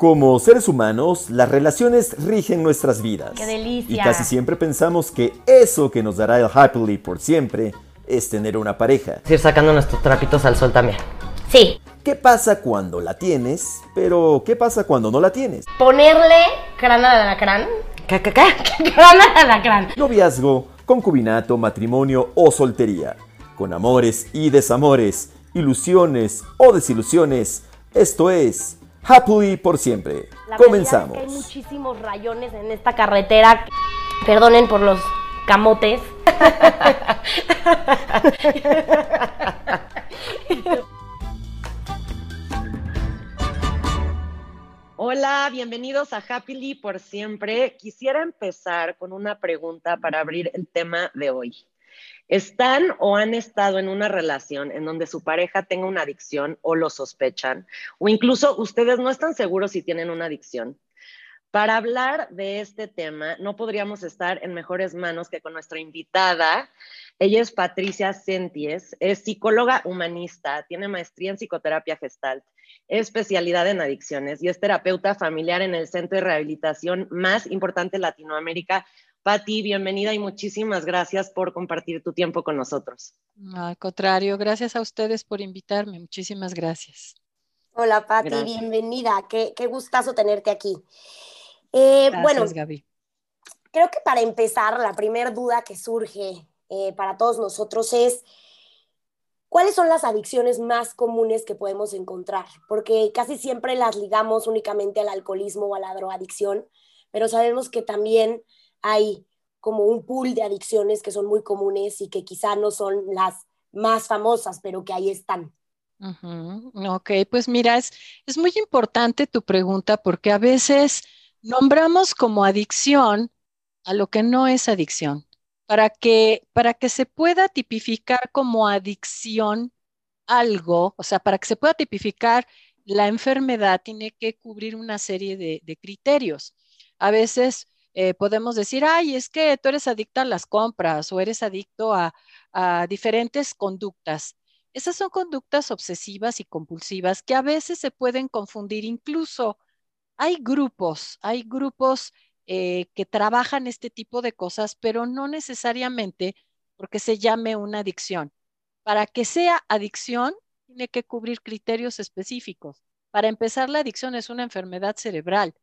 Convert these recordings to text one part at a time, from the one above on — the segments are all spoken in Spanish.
Como seres humanos, las relaciones rigen nuestras vidas. ¡Qué delicia! Y casi siempre pensamos que eso que nos dará el happily por siempre es tener una pareja. Ir sacando nuestros trapitos al sol también. Sí, ¿Qué pasa cuando la tienes? Pero, ¿qué pasa cuando no la tienes? ponerle crana de alacrán. ¿Qué, qué, qué? Crana de alacrán. Noviazgo, concubinato, matrimonio o soltería. Con amores y desamores, ilusiones o desilusiones. Esto es Happily por siempre. La realidad es que hay Comenzamos. muchísimos rayones en esta carretera. Perdonen por los camotes. Hola, bienvenidos a Happily por siempre. Quisiera empezar con una pregunta para abrir el tema de hoy. ¿Están o han estado en una relación en donde su pareja tenga una adicción o lo sospechan? O incluso ustedes no están seguros si tienen una adicción. Para hablar de este tema, no podríamos estar en mejores manos que con nuestra invitada. Ella es Patricia Senties, es psicóloga humanista, tiene maestría en psicoterapia gestalt, es especialidad en adicciones y es terapeuta familiar en el centro de rehabilitación más importante de Latinoamérica. Pati, bienvenida y muchísimas gracias por compartir tu tiempo con nosotros. Al contrario, gracias a ustedes por invitarme. Muchísimas gracias. Hola, Pati, Gracias. bienvenida. Qué, qué gustazo tenerte aquí. Eh, Gracias, bueno, Gaby. creo que para empezar, la primera duda que surge eh, para todos nosotros es, ¿cuáles son las adicciones más comunes que podemos encontrar? Porque casi siempre las ligamos únicamente al alcoholismo o a la drogadicción, pero sabemos que también hay como un pool de adicciones que son muy comunes y que quizá no son las más famosas, pero que ahí están. Ujú, Ok, pues mira, es, es muy importante tu pregunta porque a veces nombramos como adicción a lo que no es adicción. Para que, para que se pueda tipificar como adicción algo, o sea, para que se pueda tipificar la enfermedad, tiene que cubrir una serie de criterios. A veces eh, podemos decir, ay, es que tú eres adicta a las compras o eres adicto a, a diferentes conductas. Esas son conductas obsesivas y compulsivas que a veces se pueden confundir. Incluso hay grupos, hay grupos eh, que trabajan este tipo de cosas, pero no necesariamente porque se llame una adicción. Para que sea adicción, tiene que cubrir criterios específicos. Para empezar, la adicción es una enfermedad cerebral,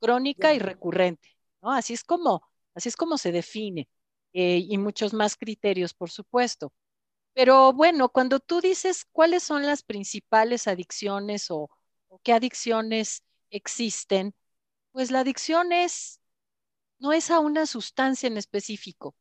crónica y recurrente, ¿no? Así es como, así es como se define, eh, y muchos más criterios, por supuesto. Pero bueno, cuando tú dices cuáles son las principales adicciones o, o qué adicciones existen, pues la adicción es, no es a una sustancia en específico.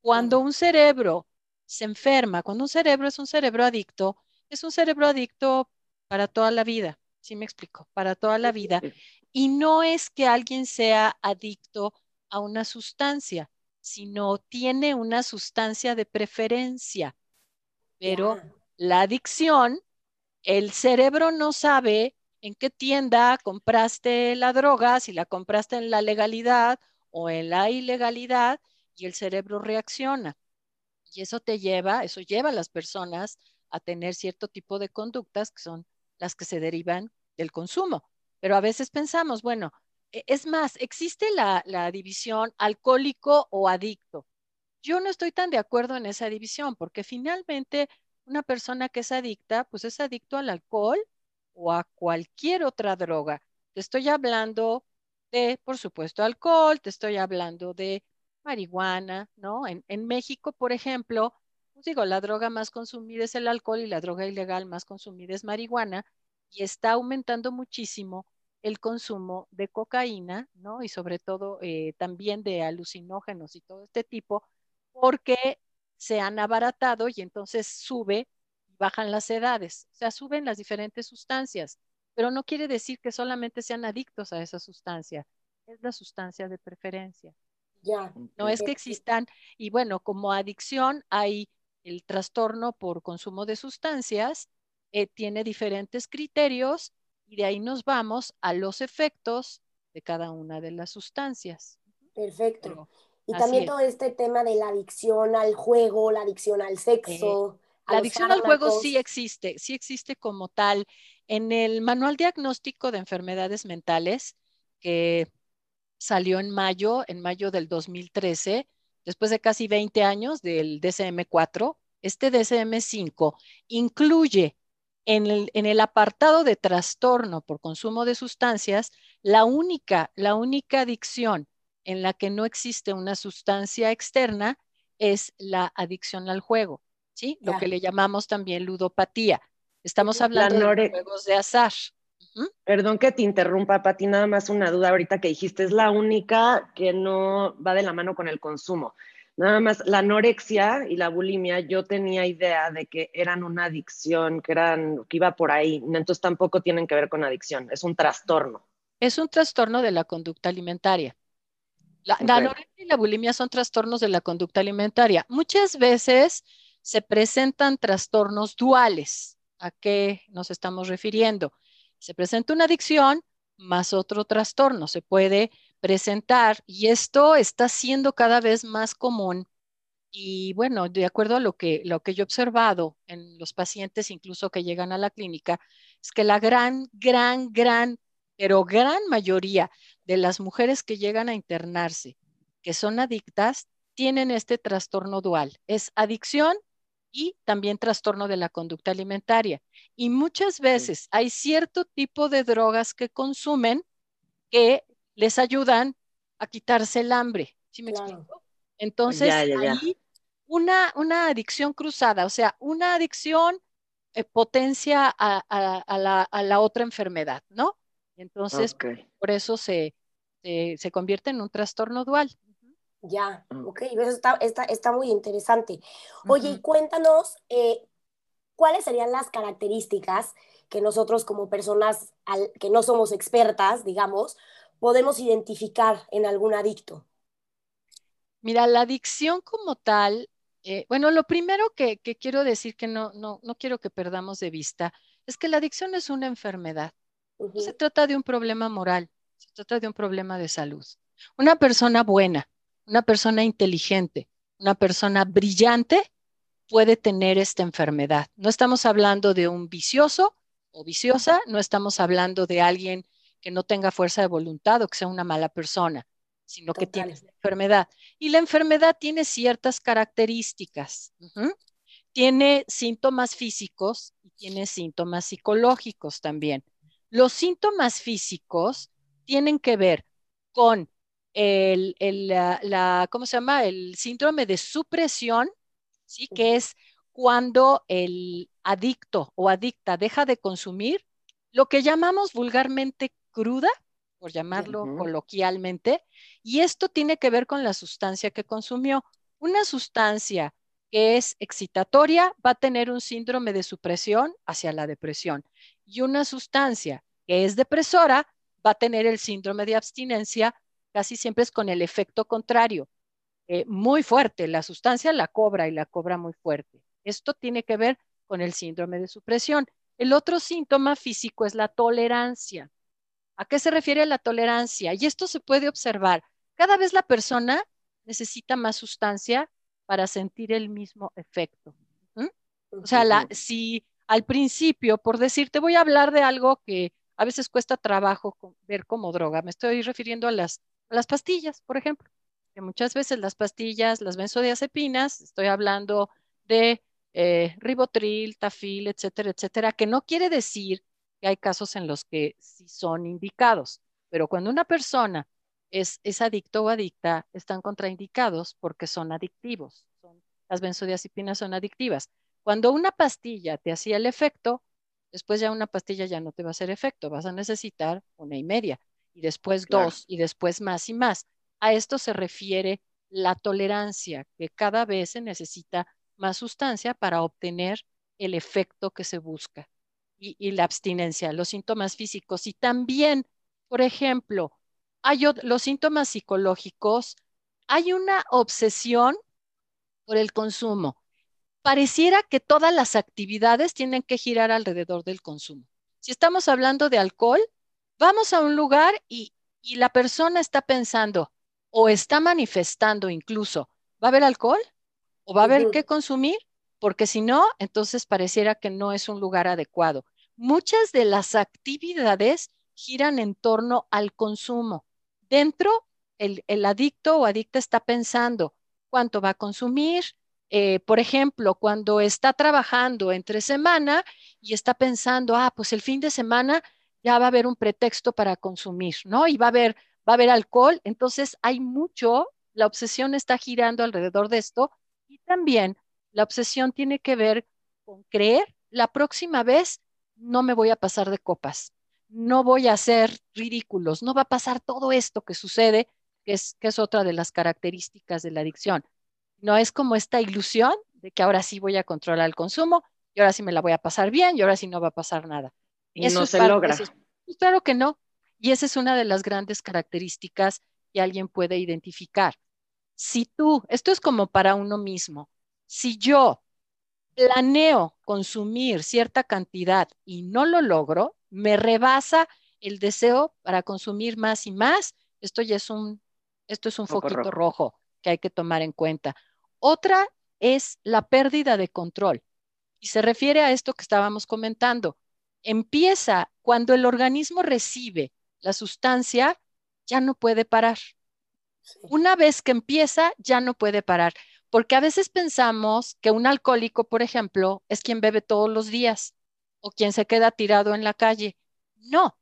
Cuando un cerebro se enferma, cuando un cerebro es un cerebro adicto, es un cerebro adicto para toda la vida, ¿sí me explico? Para toda la vida. Y no es que alguien sea adicto a una sustancia, sino tiene una sustancia de preferencia. Pero la adicción, el cerebro no sabe en qué tienda compraste la droga, si la compraste en la legalidad o en la ilegalidad, y el cerebro reacciona. Y eso te lleva, eso lleva a las personas a tener cierto tipo de conductas que son las que se derivan del consumo. Pero a veces pensamos, bueno, e- es más, existe la, división alcohólico o adicto. Yo no estoy tan de acuerdo en esa división porque finalmente una persona que es adicta, pues es adicto al alcohol o a cualquier otra droga. Te estoy hablando de, por supuesto, alcohol, te estoy hablando de marihuana, ¿no? En, en México, por ejemplo, pues digo, la droga más consumida es el alcohol y la droga ilegal más consumida es marihuana y está aumentando muchísimo el consumo de cocaína, ¿no? Y sobre todo eh, también de alucinógenos y todo este tipo, porque se han abaratado y entonces sube y bajan las edades, o sea, suben las diferentes sustancias, pero no quiere decir que solamente sean adictos a esa sustancia, es la sustancia de preferencia. Ya. No es que existan, y bueno, como adicción hay el trastorno por consumo de sustancias, eh, tiene diferentes criterios y de ahí nos vamos a los efectos de cada una de las sustancias. Perfecto. Pero Y también es. todo este tema de la adicción al juego, la adicción al sexo, la adicción al juego sí existe, sí existe como tal. En el Manual Diagnóstico de Enfermedades Mentales, que salió en mayo, en mayo del 2013, después de casi 20 años del DSM-4, este DSM-5 incluye en el, en el, apartado de trastorno por consumo de sustancias, la única, la única adicción en la que no existe una sustancia externa es la adicción al juego, ¿sí? Lo que le llamamos también ludopatía. Estamos hablando de juegos de azar. Perdón que te interrumpa, Pati, nada más una duda ahorita que dijiste, es la única que no va de la mano con el consumo. Nada más, la anorexia y la bulimia, yo tenía idea de que eran una adicción, que, eran, que iba por ahí, entonces tampoco tienen que ver con adicción, es un trastorno. Es un trastorno de la conducta alimentaria. La, anorexia y la bulimia son trastornos de la conducta alimentaria. Muchas veces se presentan trastornos duales. ¿A qué nos estamos refiriendo? Se presenta una adicción más otro trastorno. Se puede presentar y esto está siendo cada vez más común. Y bueno, de acuerdo a lo que, lo que yo he observado en los pacientes, incluso que llegan a la clínica, es que la gran, gran, gran, pero gran mayoría de las mujeres que llegan a internarse, que son adictas, tienen este trastorno dual. Es adicción y también trastorno de la conducta alimentaria. Y muchas veces hay cierto tipo de drogas que consumen que les ayudan a quitarse el hambre. ¿Sí me explico? Entonces, ahí una, una adicción cruzada, o sea, una adicción eh, potencia a, la, a, la, otra enfermedad, ¿no? Entonces, por eso se, se, convierte en un trastorno dual. Ya, mm. ok, eso está, está, está muy interesante. Oye, y cuéntanos, eh, ¿cuáles serían las características que nosotros como personas que no somos expertas, digamos, podemos identificar en algún adicto? Mira, la adicción como tal, eh, bueno, lo primero que, quiero decir que no, no, no quiero que perdamos de vista es que la adicción es una enfermedad. No se trata de un problema moral, se trata de un problema de salud. Una persona buena, una persona inteligente, una persona brillante puede tener esta enfermedad. No estamos hablando de un vicioso o viciosa, no estamos hablando de alguien que no tenga fuerza de voluntad o que sea una mala persona, sino que tiene esta enfermedad. Y la enfermedad tiene ciertas características. Tiene síntomas físicos y tiene síntomas psicológicos también. Los síntomas físicos tienen que ver con el, la, ¿cómo se llama? El síndrome de supresión, ¿sí? Que es cuando el adicto o adicta deja de consumir lo que llamamos vulgarmente cruda, por llamarlo coloquialmente, y esto tiene que ver con la sustancia que consumió. Una sustancia que es excitatoria va a tener un síndrome de supresión hacia la depresión y una sustancia que es depresora va a tener el síndrome de abstinencia, casi siempre es con el efecto contrario, eh, muy fuerte, la sustancia la cobra y la cobra muy fuerte. Esto tiene que ver con el síndrome de supresión. El otro síntoma físico es la tolerancia. ¿A qué se refiere la tolerancia? Y esto se puede observar. Cada vez la persona necesita más sustancia para sentir el mismo efecto. O sea, si al principio, por decir, te voy a hablar de algo que a veces cuesta trabajo ver como droga, me estoy refiriendo a las, las pastillas, por ejemplo, que muchas veces las pastillas, las benzodiazepinas, estoy hablando de eh, ribotril, tafil, etcétera, etcétera, que no quiere decir que hay casos en los que sí son indicados, pero cuando una persona es, es adicto o adicta, están contraindicados porque son adictivos. Son, las benzodiazepinas son adictivas. Cuando una pastilla te hacía el efecto, después ya una pastilla ya no te va a hacer efecto, vas a necesitar una y media, y después dos, y después más y más. A esto se refiere la tolerancia, que cada vez se necesita más sustancia para obtener el efecto que se busca. Y, y la abstinencia, los síntomas físicos. Y también, por ejemplo, hay los síntomas psicológicos, hay una obsesión por el consumo pareciera que todas las actividades tienen que girar alrededor del consumo. Si estamos hablando de alcohol, vamos a un lugar y, la persona está pensando o está manifestando incluso, ¿va a haber alcohol? ¿O va a haber qué consumir? porque si no, entonces pareciera que no es un lugar adecuado. Muchas de las actividades giran en torno al consumo. Dentro, el, adicto o adicta está pensando cuánto va a consumir. Eh, por ejemplo, cuando está trabajando entre semana y está pensando, ah, pues el fin de semana ya va a haber un pretexto para consumir, ¿no? Y va a haber, va a haber alcohol. Entonces hay mucho, la obsesión está girando alrededor de esto y también la obsesión tiene que ver con creer la próxima vez no me voy a pasar de copas, no voy a hacer ridículos, no va a pasar todo esto que sucede, que es, que es otra de las características de la adicción. No es como esta ilusión de que ahora sí voy a controlar el consumo y ahora sí me la voy a pasar bien y ahora sí no va a pasar nada. Y eso no se logra. Pues claro que no. Y esa es una de las grandes características que alguien puede identificar. Si tú, esto es como para uno mismo, si yo planeo consumir cierta cantidad y no lo logro, me rebasa el deseo para consumir más y más. Esto ya es un, esto es un foquito rojo. que hay que tomar en cuenta. Otra es la pérdida de control. Y se refiere a esto que estábamos comentando. Empieza cuando el organismo recibe la sustancia, ya no puede parar. Una vez que empieza, ya no puede parar. Porque a veces pensamos que un alcohólico, por ejemplo, es quien bebe todos los días o quien se queda tirado en la calle. No,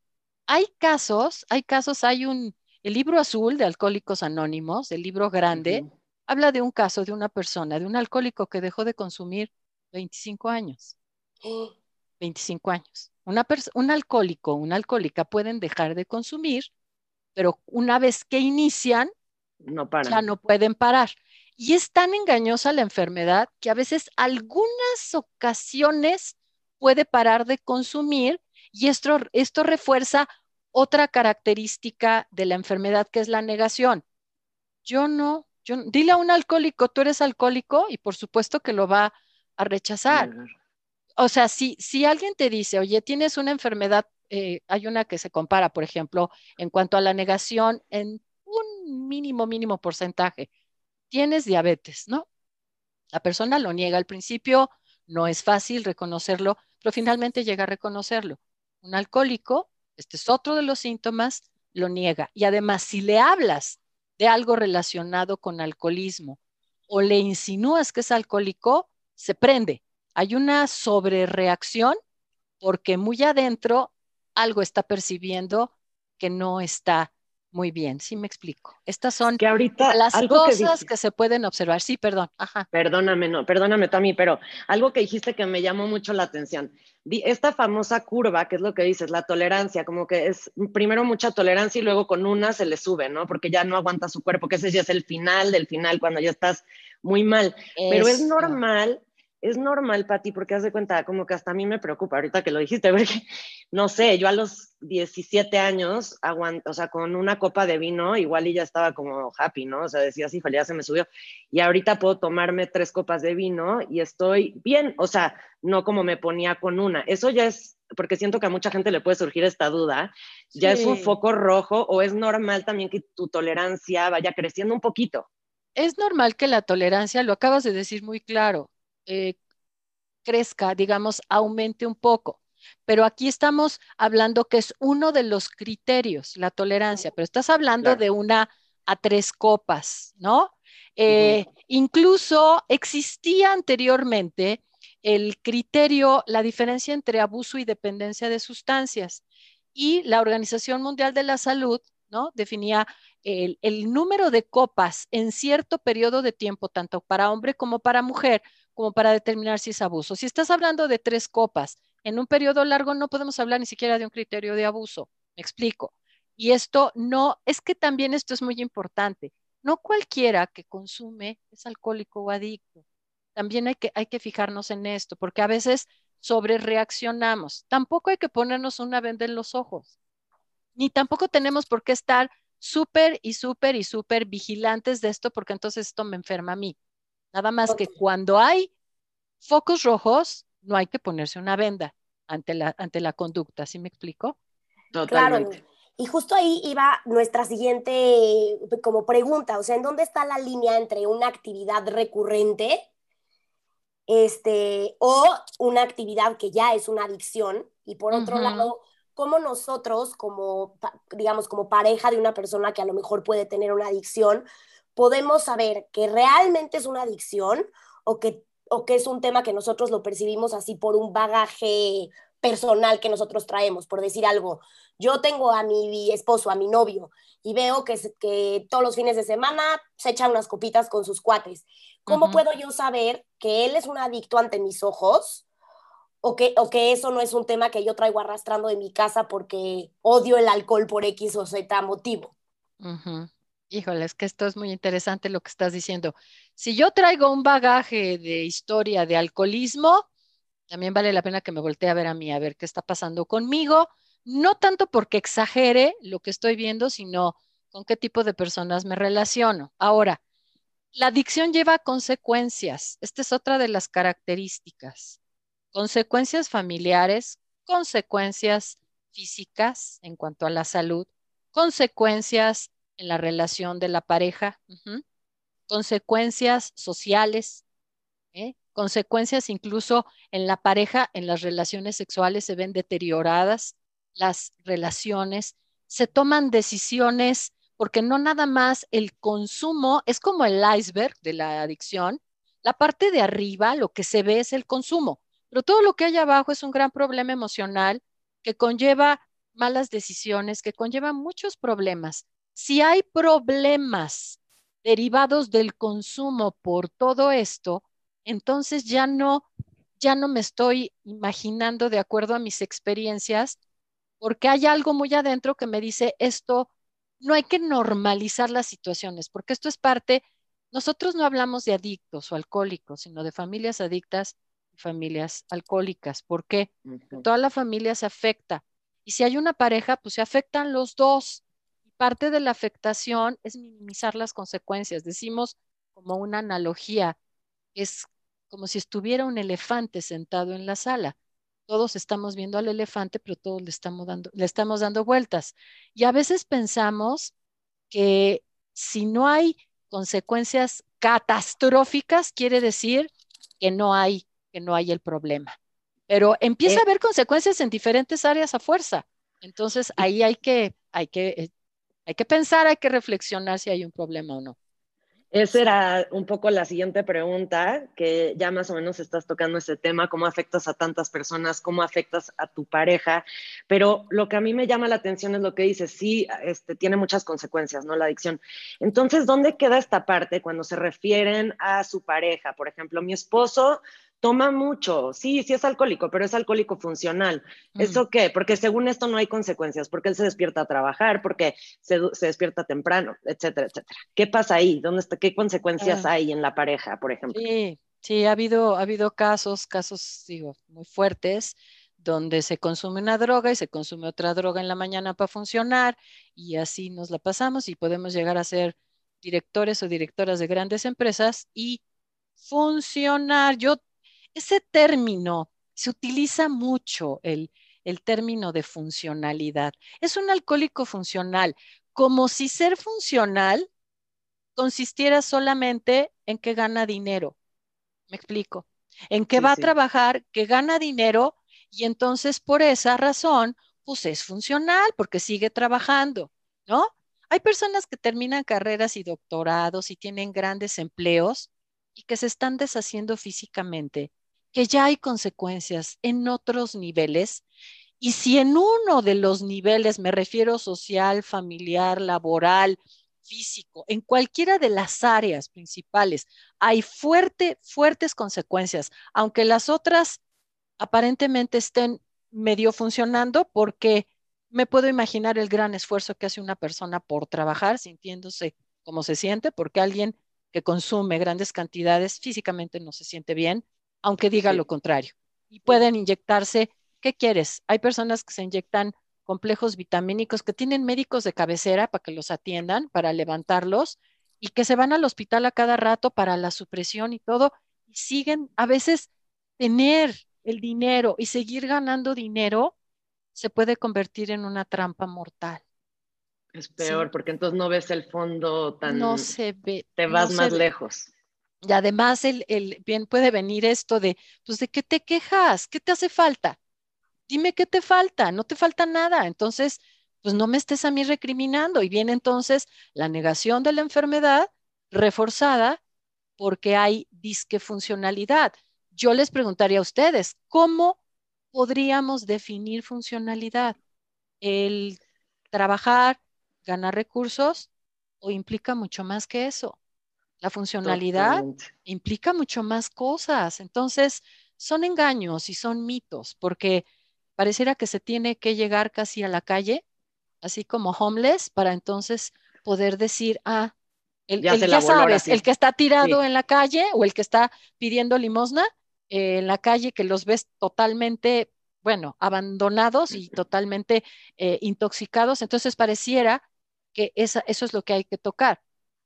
hay casos, hay casos, hay un, el libro azul de Alcohólicos Anónimos, el libro grande, habla de un caso de una persona, de un alcohólico que dejó de consumir 25 años. 25 años. Una un alcohólico, una alcohólica pueden dejar de consumir, pero una vez que inician, no paran. ya no pueden parar. Y es tan engañosa la enfermedad que a veces algunas ocasiones puede parar de consumir y esto, esto refuerza otra característica de la enfermedad que es la negación. Yo no, yo, dile a un alcohólico, tú eres alcohólico y por supuesto que lo va a rechazar. O sea, si, si alguien te dice, oye, tienes una enfermedad, eh, hay una que se compara, por ejemplo, en cuanto a la negación en un mínimo, mínimo porcentaje tienes diabetes, ¿no? La persona lo niega al principio, no es fácil reconocerlo, pero finalmente llega a reconocerlo. Un alcohólico, este es otro de los síntomas, lo niega. Y además, si le hablas de algo relacionado con alcoholismo o le insinúas que es alcohólico, se prende. Hay una sobrereacción porque muy adentro algo está percibiendo que no está muy bien, sí me explico. Estas son que ahorita, las cosas que, se pueden observar. Sí, perdón. Ajá. Perdóname, no, perdóname, Tami, pero algo que dijiste que me llamó mucho la atención. Esta famosa curva, que es lo que dices, la tolerancia, como que es primero mucha tolerancia y luego con una se le sube, ¿no? Porque ya no aguanta su cuerpo, que ese ya es el final del final, cuando ya estás muy mal. Pero es normal es normal, Pati, porque haz de cuenta, como que hasta a mí me preocupa ahorita que lo dijiste, porque no sé, yo a los 17 años aguanto, o sea, con una copa de vino, igual y ya estaba como happy, ¿no? O sea, decía así, ya se me subió. Y ahorita puedo tomarme tres copas de vino y estoy bien, o sea, no como me ponía con una. Eso ya es, porque siento que a mucha gente le puede surgir esta duda, ya es un foco rojo o es normal también que tu tolerancia vaya creciendo un poquito. Es normal que la tolerancia, lo acabas de decir muy claro, eh, crezca, digamos, aumente un poco. Pero aquí estamos hablando que es uno de los criterios, la tolerancia, pero estás hablando de una a tres copas, ¿no? Eh, incluso existía anteriormente el criterio, la diferencia entre abuso y dependencia de sustancias. Y la Organización Mundial de la Salud, ¿no? Definía el, el número de copas en cierto periodo de tiempo, tanto para hombre como para mujer, como para determinar si es abuso. Si estás hablando de tres copas en un periodo largo, no podemos hablar ni siquiera de un criterio de abuso. Me explico. Y esto no, es que también esto es muy importante. No cualquiera que consume es alcohólico o adicto. También hay que, hay que fijarnos en esto, porque a veces sobre reaccionamos. Tampoco hay que ponernos una venda en los ojos. Ni tampoco tenemos por qué estar súper y súper y súper vigilantes de esto, porque entonces esto me enferma a mí. Nada más que cuando hay focos rojos, no hay que ponerse una venda ante la, ante la conducta, ¿sí me explico? Totalmente. Claro. Y justo ahí iba nuestra siguiente como pregunta, o sea, ¿en dónde está la línea entre una actividad recurrente este, o una actividad que ya es una adicción. Y por otro lado, cómo nosotros, como, digamos, como pareja de una persona que a lo mejor puede tener una adicción, podemos saber que realmente es una adicción o que, o que es un tema que nosotros lo percibimos así por un bagaje personal que nosotros traemos, por decir algo. Yo tengo a mi esposo, a mi novio, y veo que, que todos los fines de semana se echan unas copitas con sus cuates. ¿Cómo puedo yo saber que él es un adicto ante mis ojos? O que, o que eso no es un tema que yo traigo arrastrando de mi casa porque odio el alcohol por X o Z motivo. Híjole, es que esto es muy interesante lo que estás diciendo. Si yo traigo un bagaje de historia de alcoholismo, también vale la pena que me voltee a ver a mí, a ver qué está pasando conmigo, no tanto porque exagere lo que estoy viendo, sino con qué tipo de personas me relaciono. Ahora, la adicción lleva consecuencias. Esta es otra de las características. Consecuencias familiares, consecuencias físicas en cuanto a la salud, consecuencias en la relación de la pareja, consecuencias sociales, ¿eh? consecuencias incluso en la pareja, en las relaciones sexuales se ven deterioradas las relaciones, se toman decisiones porque no nada más el consumo es como el iceberg de la adicción, la parte de arriba lo que se ve es el consumo, pero todo lo que hay abajo es un gran problema emocional que conlleva malas decisiones, que conlleva muchos problemas. Si hay problemas derivados del consumo por todo esto, entonces ya no, ya no me estoy imaginando de acuerdo a mis experiencias, porque hay algo muy adentro que me dice esto, no hay que normalizar las situaciones, porque esto es parte, nosotros no hablamos de adictos o alcohólicos, sino de familias adictas y familias alcohólicas. ¿Por qué? Toda la familia se afecta. Y si hay una pareja, pues se afectan los dos. Parte de la afectación es minimizar las consecuencias. Decimos como una analogía, es como si estuviera un elefante sentado en la sala. Todos estamos viendo al elefante, pero todos le estamos dando, le estamos dando vueltas. Y a veces pensamos que si no hay consecuencias catastróficas, quiere decir que no hay, que no hay el problema. Pero empieza a eh haber consecuencias en diferentes áreas a fuerza. Entonces ahí hay que, hay que, eh, hay que pensar, hay que reflexionar si hay un problema o no. Esa era un poco la siguiente pregunta, que ya más o menos estás tocando ese tema, cómo afectas a tantas personas, cómo afectas a tu pareja, pero lo que a mí me llama la atención es lo que dices, sí, este, tiene muchas consecuencias, ¿no? La adicción. Entonces, ¿dónde queda esta parte cuando se refieren a su pareja? Por ejemplo, mi esposo toma mucho, sí, sí es alcohólico, pero es alcohólico funcional. Mm. ¿Eso qué? Porque según esto no hay consecuencias, porque él se despierta a trabajar, porque se, despierta temprano, etcétera, etcétera. ¿Qué pasa ahí? ¿Dónde está? ¿Qué consecuencias ah. hay en la pareja, por ejemplo? Sí, sí, ha habido, ha habido casos, casos, digo, muy fuertes donde se consume una droga y se consume otra droga en la mañana para funcionar y así nos la pasamos y podemos llegar a ser directores o directoras de grandes empresas y funcionar. Yo ese término se utiliza mucho, el, el término de funcionalidad. Es un alcohólico funcional, como si ser funcional consistiera solamente en que gana dinero. ¿Me explico? En que va a trabajar, que gana dinero y entonces por esa razón, pues es funcional porque sigue trabajando, ¿no? Hay personas que terminan carreras y doctorados y tienen grandes empleos y que se están deshaciendo físicamente que ya hay consecuencias en otros niveles. Y si en uno de los niveles, me refiero social, familiar, laboral, físico, en cualquiera de las áreas principales, hay fuerte, fuertes consecuencias, aunque las otras aparentemente estén medio funcionando porque me puedo imaginar el gran esfuerzo que hace una persona por trabajar sintiéndose como se siente, porque alguien que consume grandes cantidades físicamente no se siente bien, aunque diga lo contrario. Y pueden inyectarse, ¿qué quieres? Hay personas que se inyectan complejos vitamínicos que tienen médicos de cabecera para que los atiendan, para levantarlos, y que se van al hospital a cada rato para la supresión y todo, y siguen a veces tener el dinero y seguir ganando dinero se puede convertir en una trampa mortal. Es peor, porque entonces no ves el fondo tan... No se ve. Te vas más lejos. Y además el, el, bien puede venir esto de, pues, ¿de qué te quejas? ¿Qué te hace falta? Dime qué te falta, no te falta nada. Entonces, pues no me estés a mí recriminando. Y viene entonces la negación de la enfermedad reforzada porque hay disquefuncionalidad. Yo les preguntaría a ustedes, ¿cómo podríamos definir funcionalidad? ¿El trabajar, ganar recursos o implica mucho más que eso? La funcionalidad Totalmente. implica mucho más cosas. Entonces, son engaños y son mitos, porque pareciera que se tiene que llegar casi a la calle, así como homeless, para entonces poder decir, ah, el, Ya el- sabes, el que está tirado Sí. en la calle o el que está pidiendo limosna eh, en la calle, que los ves totalmente, bueno, abandonados y totalmente eh, intoxicados. Entonces pareciera que esa- eso es lo que hay que tocar.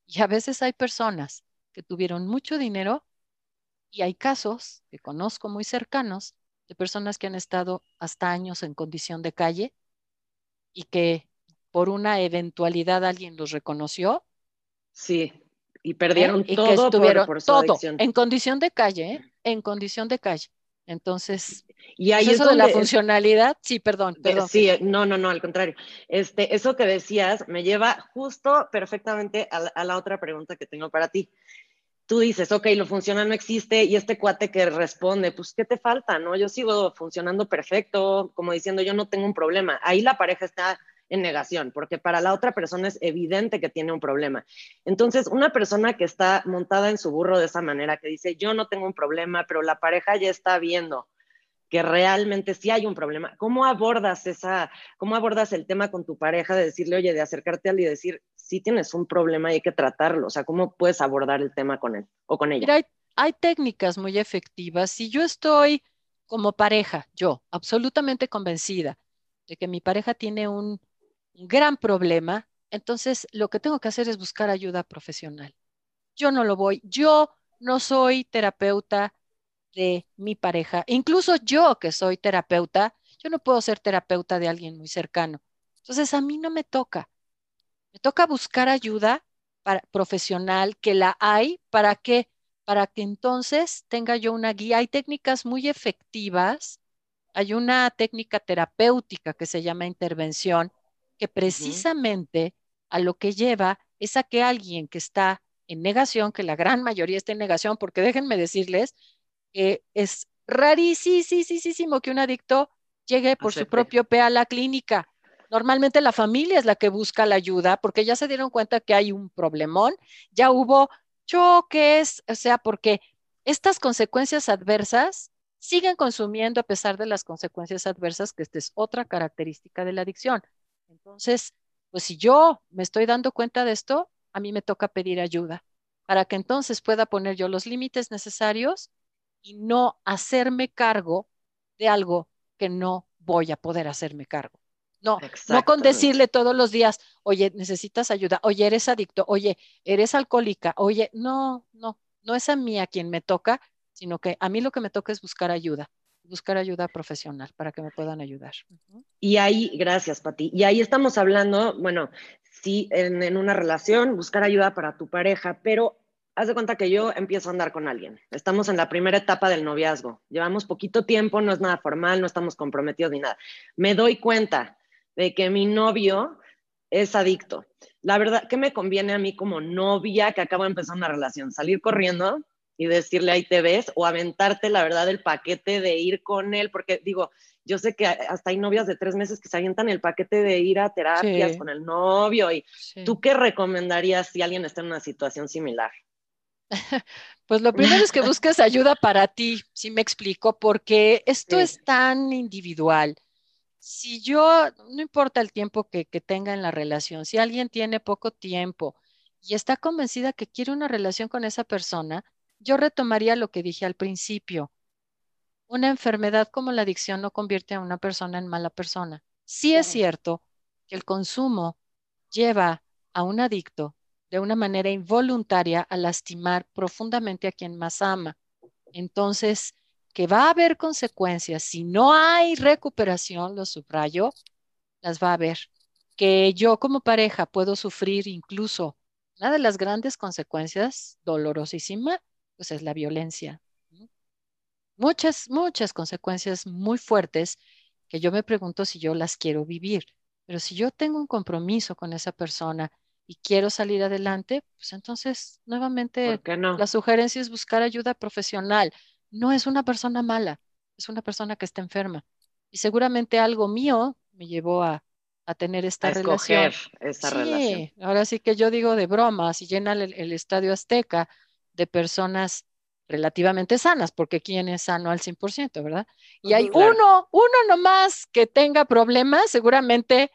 Y a veces hay personas que tuvieron mucho dinero y hay casos que conozco muy cercanos de personas que han estado hasta años en condición de calle y que por una eventualidad alguien los reconoció Sí, y ¿eh? perdieron y que todo por, estuvieron por su todo adicción. en condición de calle, ¿eh? en condición de calle. Entonces, Y ahí pues es eso de la funcionalidad, sí, perdón, perdón. sí, no, no, no, al contrario. Este, eso que decías me lleva justo perfectamente a la, a la otra pregunta que tengo para ti. Tú dices, ok, lo funcional no existe y este cuate que responde, pues, ¿qué te falta? No, yo sigo funcionando perfecto, como diciendo, yo no tengo un problema. Ahí la pareja está en negación, porque para la otra persona es evidente que tiene un problema. Entonces, una persona que está montada en su burro de esa manera, que dice, yo no tengo un problema, pero la pareja ya está viendo que realmente sí hay un problema. ¿Cómo abordas esa, cómo abordas el tema con tu pareja de decirle, oye, de acercarte a él y decir, sí tienes un problema y hay que tratarlo? O sea, ¿cómo puedes abordar el tema con él o con ella? Mira, hay, hay técnicas muy efectivas. Si yo estoy como pareja, yo, absolutamente convencida de que mi pareja tiene un, un gran problema, entonces lo que tengo que hacer es buscar ayuda profesional. Yo no lo voy, yo no soy terapeuta de mi pareja. Incluso yo que soy terapeuta, yo no puedo ser terapeuta de alguien muy cercano. Entonces a mí no me toca. Me toca buscar ayuda profesional, que la hay, ¿para qué? Para que entonces tenga yo una guía. Hay técnicas muy efectivas. Hay una técnica terapéutica que se llama intervención, que precisamente a lo que lleva es a que alguien que está en negación, que la gran mayoría está en negación, porque déjenme decirles que es rarísimo que un adicto llegue por su propio pie a la clínica. Normalmente la familia es la que busca la ayuda porque ya se dieron cuenta que hay un problemón, ya hubo choques, o sea, porque estas consecuencias adversas siguen consumiendo a pesar de las consecuencias adversas, que esta es otra característica de la adicción. Entonces, pues si yo me estoy dando cuenta de esto, a mí me toca pedir ayuda para que entonces pueda poner yo los límites necesarios y no hacerme cargo de algo que no voy a poder hacerme cargo. No, no con decirle todos los días, oye, necesitas ayuda, oye, eres adicto, oye, eres alcohólica, oye, no, no, no es a mí a quien me toca, sino que a mí lo que me toca es buscar ayuda, buscar ayuda profesional para que me puedan ayudar. Y ahí, gracias, Pati. Y ahí estamos hablando, bueno, sí, en, en una relación, buscar ayuda para tu pareja, pero haz de cuenta que yo empiezo a andar con alguien. Estamos en la primera etapa del noviazgo. Llevamos poquito tiempo, no es nada formal, no estamos comprometidos ni nada. Me doy cuenta de que mi novio es adicto. La verdad, ¿qué me conviene a mí como novia que acabo de empezar una relación? ¿Salir corriendo y decirle ahí te ves o aventarte, la verdad, el paquete de ir con él? Porque digo, yo sé que hasta hay novias de tres meses que se avientan el paquete de ir a terapias Sí. con el novio. y Sí. ¿Tú qué recomendarías si alguien está en una situación similar? Pues lo primero es que busques ayuda para ti, si me explico, porque esto Sí. es tan individual. Si yo, no importa el tiempo que, que tenga en la relación, si alguien tiene poco tiempo y está convencida que quiere una relación con esa persona, yo retomaría lo que dije al principio. Una enfermedad como la adicción no convierte a una persona en mala persona. Sí es cierto que el consumo lleva a un adicto de una manera involuntaria a lastimar profundamente a quien más ama. Entonces, que va a haber consecuencias. Si no hay recuperación, lo subrayo, las va a haber. Que yo como pareja puedo sufrir incluso una de las grandes consecuencias dolorosísima pues es la violencia. Muchas, muchas consecuencias muy fuertes que yo me pregunto si yo las quiero vivir. Pero si yo tengo un compromiso con esa persona y quiero salir adelante, pues entonces nuevamente la sugerencia es buscar ayuda profesional. No es una persona mala, es una persona que está enferma. Y seguramente algo mío me llevó a, tener esta relación. Esta sí, ahora sí que yo digo de broma, si llena el, Estadio Azteca de personas relativamente sanas, porque quién es sano al 100%, ¿verdad? Y hay uno, uno nomás que tenga problemas, seguramente,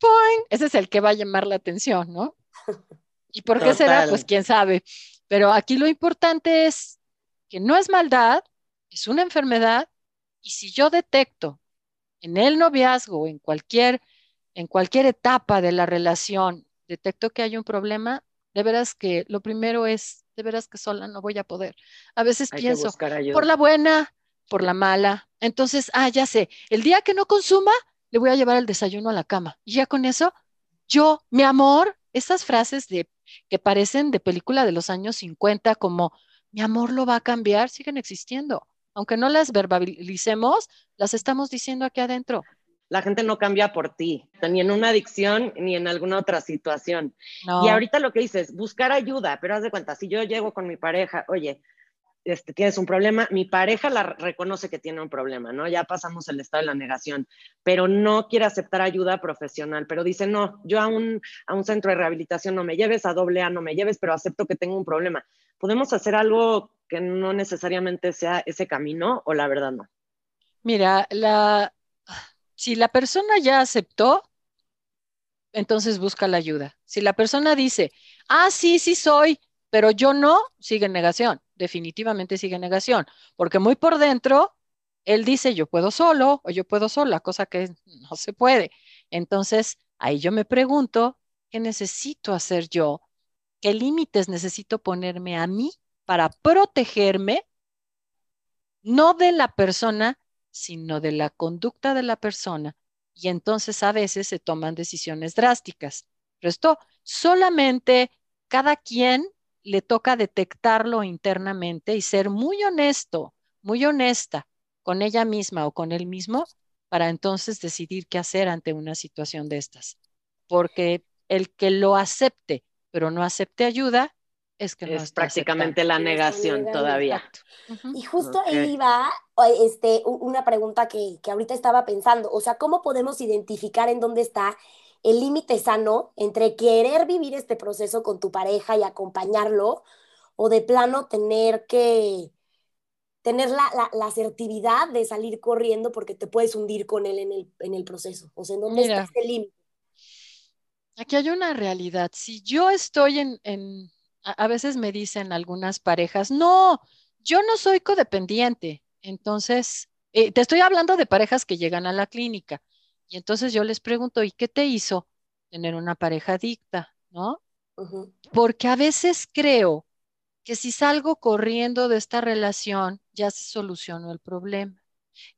¡poing! ese es el que va a llamar la atención, ¿no? ¿Y por qué será? Pues quién sabe. Pero aquí lo importante es que no es maldad, es una enfermedad, y si yo detecto en el noviazgo, en cualquier, en cualquier etapa de la relación, detecto que hay un problema, de veras que lo primero es, de veras que sola no voy a poder. A veces pienso, por la buena, por la mala. Entonces, ah, ya sé, el día que no consuma, le voy a llevar el desayuno a la cama. Y ya con eso, yo, mi amor, esas frases de, que parecen de película de los años 50, como mi amor lo va a cambiar, siguen existiendo aunque no las verbalicemos, las estamos diciendo aquí adentro. La gente no cambia por ti, ni en una adicción ni en alguna otra situación. Y ahorita lo que dices, buscar ayuda, pero haz de cuenta, si yo llego con mi pareja, oye, este, tienes un problema, mi pareja la reconoce que tiene un problema, ¿no? Ya pasamos el estado de la negación, pero no quiere aceptar ayuda profesional, pero dice, no, yo a un, a un centro de rehabilitación no me lleves, a doble A no me lleves, pero acepto que tengo un problema. ¿Podemos hacer algo que no necesariamente sea ese camino o la verdad no? Mira, la, si la persona ya aceptó, entonces busca la ayuda. Si la persona dice, ah, sí, sí soy, pero yo no, sigue negación, definitivamente sigue negación, porque muy por dentro, él dice, yo puedo solo o yo puedo sola, cosa que no se puede. Entonces, ahí yo me pregunto, ¿qué necesito hacer yo? ¿Qué límites necesito ponerme a mí para protegerme, no de la persona, sino de la conducta de la persona. Y entonces a veces se toman decisiones drásticas. Pero esto solamente cada quien le toca detectarlo internamente y ser muy honesto, muy honesta con ella misma o con él mismo para entonces decidir qué hacer ante una situación de estas. Porque el que lo acepte, pero no acepte ayuda, es que es prácticamente la negación todavía. Y justo ahí va este, una pregunta que, que, ahorita estaba pensando, o sea, ¿cómo podemos identificar en dónde está el límite sano entre querer vivir este proceso con tu pareja y acompañarlo o de plano tener que tener la, la, asertividad de salir corriendo porque te puedes hundir con él en el, en el proceso? O sea, ¿en dónde está ese límite? Aquí hay una realidad. Si yo estoy en, en a, veces me dicen algunas parejas, no, yo no soy codependiente. Entonces, eh, te estoy hablando de parejas que llegan a la clínica. Y entonces yo les pregunto, ¿y qué te hizo tener una pareja adicta? ¿No? Porque a veces creo que si salgo corriendo de esta relación, ya se solucionó el problema.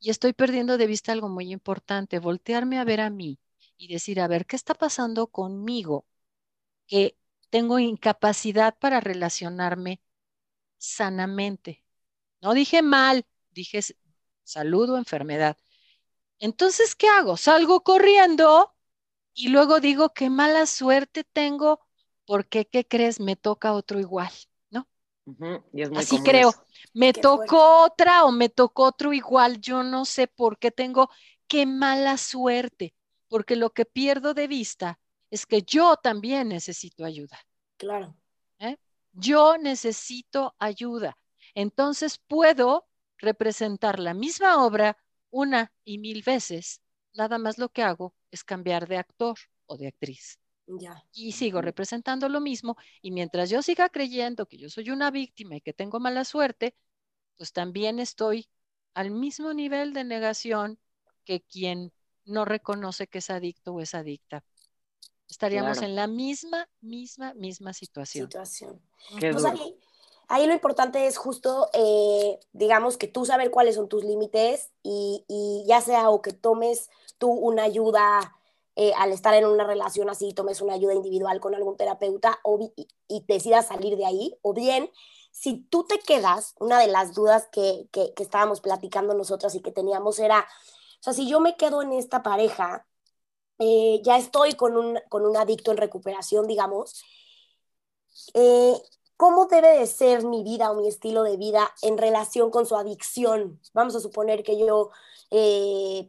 Y estoy perdiendo de vista algo muy importante, voltearme a ver a mí y decir, a ver, ¿qué está pasando conmigo? Que tengo incapacidad para relacionarme sanamente. No dije mal, dije salud o enfermedad. Entonces, ¿qué hago? Salgo corriendo y luego digo, qué mala suerte tengo, porque, ¿qué crees? Me toca otro igual, ¿no? Así creo. Me tocó otra o me tocó otro igual. Yo no sé por qué tengo, qué mala suerte, porque lo que pierdo de vista es que yo también necesito ayuda. Claro. ¿Eh? Yo necesito ayuda. Entonces puedo representar la misma obra una y mil veces. Nada más lo que hago es cambiar de actor o de actriz. Ya. Y sigo representando lo mismo. Y mientras yo siga creyendo que yo soy una víctima y que tengo mala suerte, pues también estoy al mismo nivel de negación que quien no reconoce que es adicto o es adicta. Estaríamos en la misma, misma, misma situación. situación. Pues ahí, lo importante es justo, eh, digamos, que tú saber cuáles son tus límites y, ya sea o que tomes tú una ayuda eh, al estar en una relación así tomes una ayuda individual con algún terapeuta o, y, y, decidas salir de ahí, o bien si tú te quedas, una de las dudas que, que, que estábamos platicando nosotras y que teníamos era, o sea, si yo me quedo en esta pareja, eh, ya estoy con un, con un adicto en recuperación, digamos, eh, ¿cómo debe de ser mi vida o mi estilo de vida en relación con su adicción? Vamos a suponer que yo eh,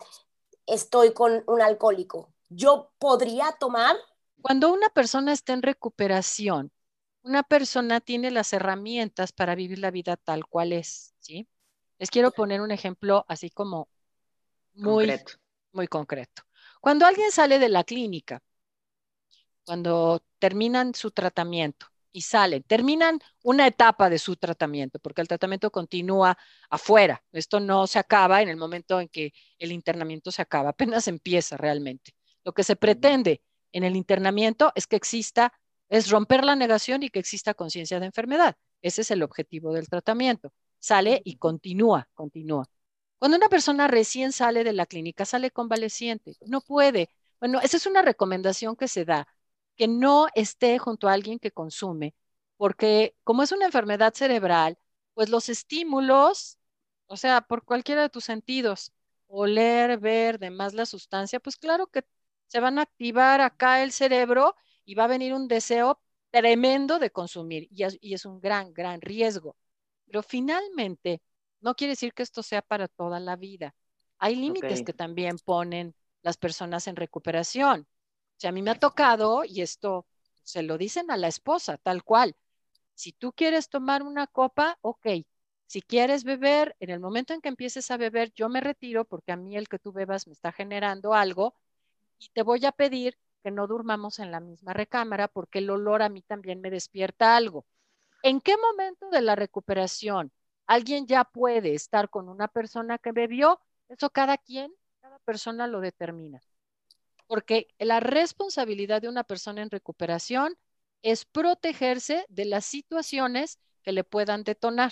estoy con un alcohólico. ¿Yo podría tomar? Cuando una persona está en recuperación, una persona tiene las herramientas para vivir la vida tal cual es, ¿sí? Les quiero poner un ejemplo así como muy concreto. Muy concreto. Cuando alguien sale de la clínica, cuando terminan su tratamiento y salen, terminan una etapa de su tratamiento, porque el tratamiento continúa afuera. Esto no se acaba en el momento en que el internamiento se acaba, apenas empieza realmente. Lo que se pretende en el internamiento es que exista, es romper la negación y que exista conciencia de enfermedad. Ese es el objetivo del tratamiento. Sale y continúa, continúa. Cuando una persona recién sale de la clínica, sale convaleciente, no puede. Bueno, esa es una recomendación que se da, que no esté junto a alguien que consume, porque como es una enfermedad cerebral, pues los estímulos, o sea, por cualquiera de tus sentidos, oler, ver, demás la sustancia, pues claro que se van a activar acá el cerebro y va a venir un deseo tremendo de consumir y es, y es un gran, gran riesgo. Pero finalmente, no quiere decir que esto sea para toda la vida. Hay límites okay. que también ponen las personas en recuperación. Sea, a mí me ha tocado, y esto se lo dicen a la esposa, tal cual. Si tú quieres tomar una copa, ok. Si quieres beber, en el momento en que empieces a beber, yo me retiro porque a mí el que tú bebas me está generando algo y te voy a pedir que no durmamos en la misma recámara porque el olor a mí también me despierta algo. ¿En qué momento de la recuperación alguien ya puede estar con una persona que bebió, eso cada quien, cada persona lo determina. Porque la responsabilidad de una persona en recuperación es protegerse de las situaciones que le puedan detonar.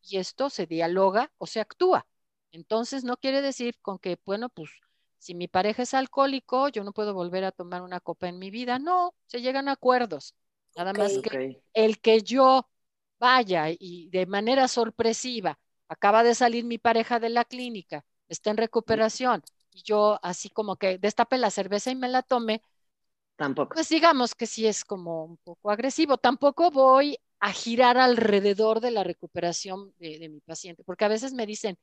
Y esto se dialoga o se actúa. Entonces no quiere decir con que, bueno, pues si mi pareja es alcohólico, yo no puedo volver a tomar una copa en mi vida. No, se llegan a acuerdos. Nada okay, más que okay. el que yo vaya y de manera sorpresiva, acaba de salir mi pareja de la clínica, está en recuperación, y yo así como que destape la cerveza y me la tome, tampoco. Pues digamos que sí es como un poco agresivo. Tampoco voy a girar alrededor de la recuperación de, de mi paciente, porque a veces me dicen,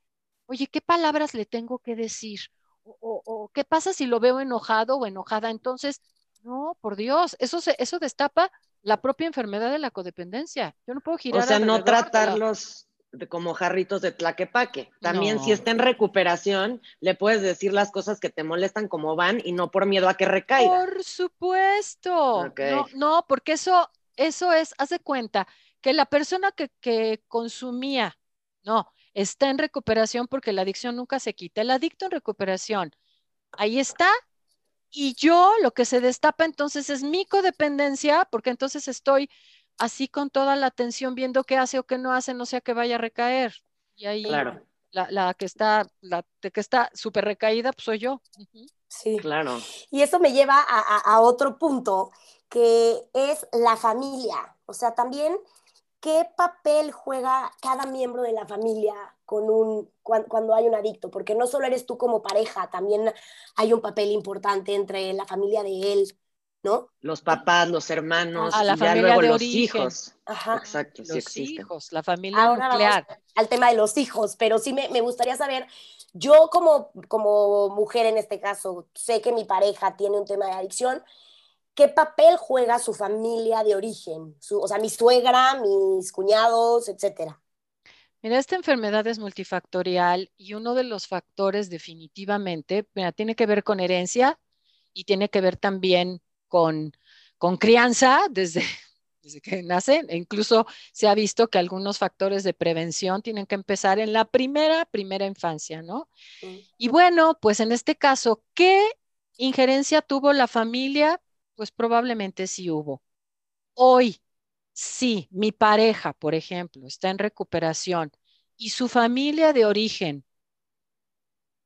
oye, ¿qué palabras le tengo que decir? O, o, o, qué pasa si lo veo enojado o enojada. Entonces, no, por Dios, eso, se, eso destapa la propia enfermedad de la codependencia. Yo no puedo girar. O sea, no tratarlos como jarritos de tlaquepaque. También no. si está en recuperación, le puedes decir las cosas que te molestan como van y no por miedo a que recaiga. Por supuesto. Okay. No, no, porque eso, eso es, haz de cuenta que la persona que, que consumía, no, está en recuperación porque la adicción nunca se quita. El adicto en recuperación, ahí está, y yo lo que se destapa entonces es mi codependencia, porque entonces estoy así con toda la atención viendo qué hace o qué no hace, no sea que vaya a recaer. Y ahí claro. la, la, que está, la que está súper recaída, pues soy yo. Uh -huh. Sí. Claro. Y eso me lleva a, a, a otro punto, que es la familia. O sea, también qué papel juega cada miembro de la familia con un, cuando, cuando, hay un adicto, porque no solo eres tú como pareja, también hay un papel importante entre la familia de él, ¿no? Los papás, los hermanos, a la y familia ya luego de los origen. hijos. Ajá. Exacto, sí los existen. hijos, la familia Ahora nuclear. vamos al tema de los hijos, pero sí me, me gustaría saber, yo como, como mujer en este caso, sé que mi pareja tiene un tema de adicción, ¿qué papel juega su familia de origen? Su, o sea, mi suegra, mis cuñados, etcétera. Mira, esta enfermedad es multifactorial y uno de los factores definitivamente, mira, tiene que ver con herencia y tiene que ver también con, con crianza desde, desde que nacen. E incluso se ha visto que algunos factores de prevención tienen que empezar en la primera, primera infancia, ¿no? Y bueno, pues en este caso, ¿qué injerencia tuvo la familia? Pues probablemente sí hubo. Hoy, si mi pareja, por ejemplo, está en recuperación y su familia de origen,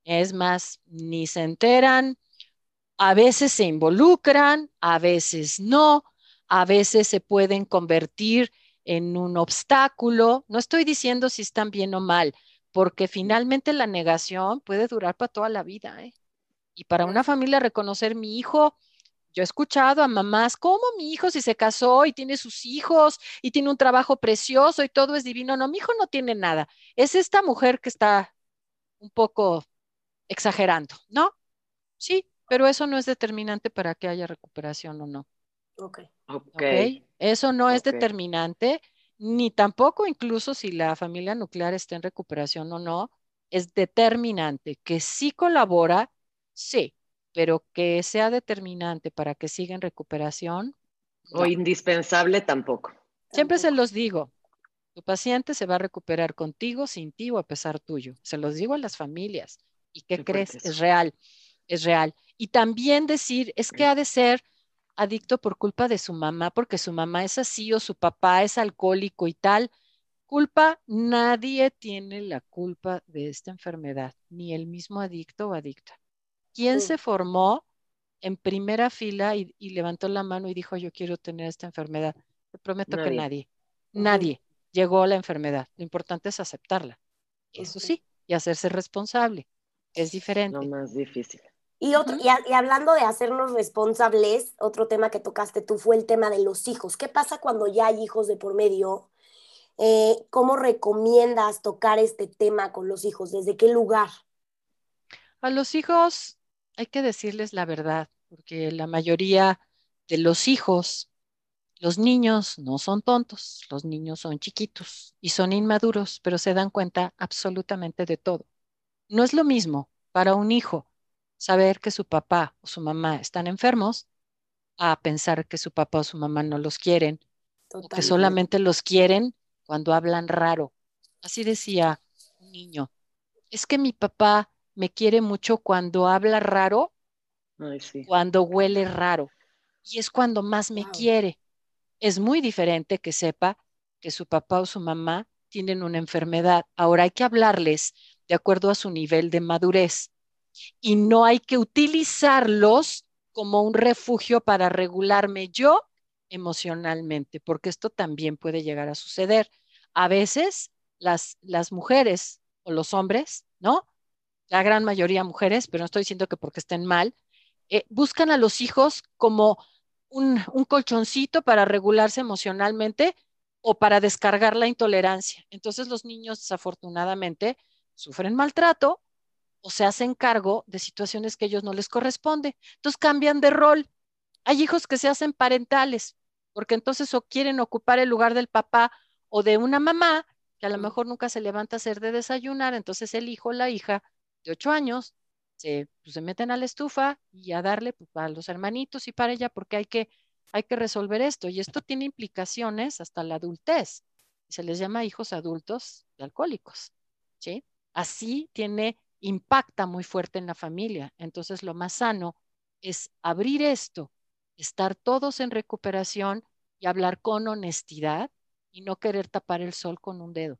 es más, ni se enteran, A veces se involucran, a veces no, a veces se pueden convertir en un obstáculo. No estoy diciendo si están bien o mal, porque finalmente la negación puede durar para toda la vida. ¿eh? Y para una familia reconocer mi hijo, yo he escuchado a mamás, ¿cómo mi hijo si se casó y tiene sus hijos y tiene un trabajo precioso y todo es divino? No, mi hijo no tiene nada. Es esta mujer que está un poco exagerando, ¿no? Sí, pero eso no es determinante para que haya recuperación o no. Ok. Ok. Eso no es determinante, ni tampoco incluso si la familia nuclear está en recuperación o no, es determinante. Que sí colabora, sí, pero que sea determinante para que siga en recuperación, O indispensable tampoco. Siempre se los digo, tu paciente se va a recuperar contigo, sin ti o a pesar tuyo. Se los digo a las familias. ¿Y qué Qué crees? Es real, es real. Y también decir, es que ha de ser adicto por culpa de su mamá, porque su mamá es así o su papá es alcohólico y tal. Culpa, nadie tiene la culpa de esta enfermedad, ni el mismo adicto o adicta. ¿Quién se formó en primera fila y, y levantó la mano y dijo, yo quiero tener esta enfermedad? Te prometo que Nadie. nadie, llegó a la enfermedad. Lo importante es aceptarla. Eso sí, y hacerse responsable. Es diferente. Lo más difícil. Y, otro, Ujú. y, a- y hablando de hacernos responsables, otro tema que tocaste tú fue el tema de los hijos. ¿Qué pasa cuando ya hay hijos de por medio? Eh, ¿Cómo recomiendas tocar este tema con los hijos? ¿Desde qué lugar? A los hijos hay que decirles la verdad, porque la mayoría de los hijos, los niños no son tontos, los niños son chiquitos y son inmaduros, pero se dan cuenta absolutamente de todo. No es lo mismo para un hijo saber que su papá o su mamá están enfermos a pensar que su papá o su mamá no los quieren o que solamente los quieren cuando hablan raro. Así decía un niño, es que mi papá me quiere mucho cuando habla raro, Ay, sí. cuando huele raro, y es cuando más me Wow. quiere. Es muy diferente que sepa que su papá o su mamá tienen una enfermedad. Ahora hay que hablarles de acuerdo a su nivel de madurez y no hay que utilizarlos como un refugio para regularme yo emocionalmente, porque esto también puede llegar a suceder. A veces las, las mujeres o los hombres, ¿no? La gran mayoría mujeres, pero no estoy diciendo que porque estén mal, eh, buscan a los hijos como un, un colchoncito para regularse emocionalmente o para descargar la intolerancia. Entonces los niños desafortunadamente sufren maltrato o se hacen cargo de situaciones que a ellos no les corresponde. Entonces cambian de rol. Hay hijos que se hacen parentales, porque entonces o quieren ocupar el lugar del papá o de una mamá, que a lo mejor nunca se levanta a hacer de desayunar, entonces el hijo o la hija de ocho años se, pues, se meten a la estufa y a darle pues, a los hermanitos y para ella, porque hay que, hay que resolver esto. Y esto tiene implicaciones hasta la adultez. Se les llama hijos adultos de alcohólicos, ¿sí? Así tiene, impacta muy fuerte en la familia. Entonces lo más sano es abrir esto, estar todos en recuperación y hablar con honestidad y no querer tapar el sol con un dedo.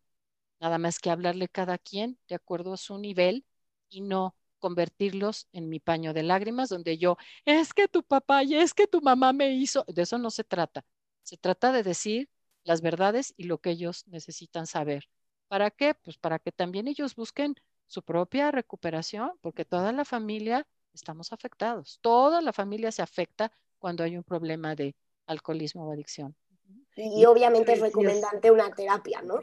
Nada más que hablarle cada quien de acuerdo a su nivel y no convertirlos en mi paño de lágrimas donde yo, es que tu papá y es que tu mamá me hizo. De eso no se trata. Se trata de decir las verdades y lo que ellos necesitan saber. ¿Para qué? Pues para que también ellos busquen su propia recuperación, porque toda la familia estamos afectados. Toda la familia se afecta cuando hay un problema de alcoholismo o adicción. Y obviamente es recomendante una terapia, ¿no?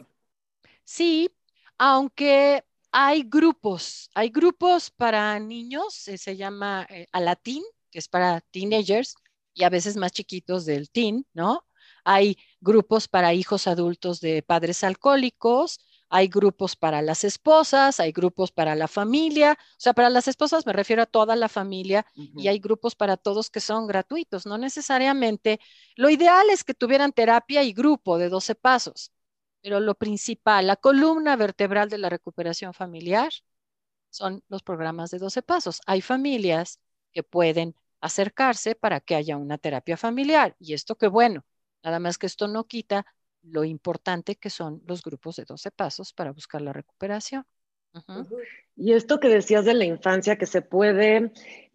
Sí, aunque hay grupos, hay grupos para niños, eh, se llama eh, Alatín, que es para teenagers y a veces más chiquitos del teen, ¿no? Hay grupos para hijos adultos de padres alcohólicos, hay grupos para las esposas, hay grupos para la familia, o sea, para las esposas me refiero a toda la familia y hay grupos para todos que son gratuitos, no necesariamente. Lo ideal es que tuvieran terapia y grupo de 12 pasos, pero lo principal, la columna vertebral de la recuperación familiar son los programas de 12 pasos. Hay familias que pueden acercarse para que haya una terapia familiar y esto qué bueno, nada más que esto no quita lo importante que son los grupos de 12 pasos para buscar la recuperación. Y esto que decías de la infancia, que se puede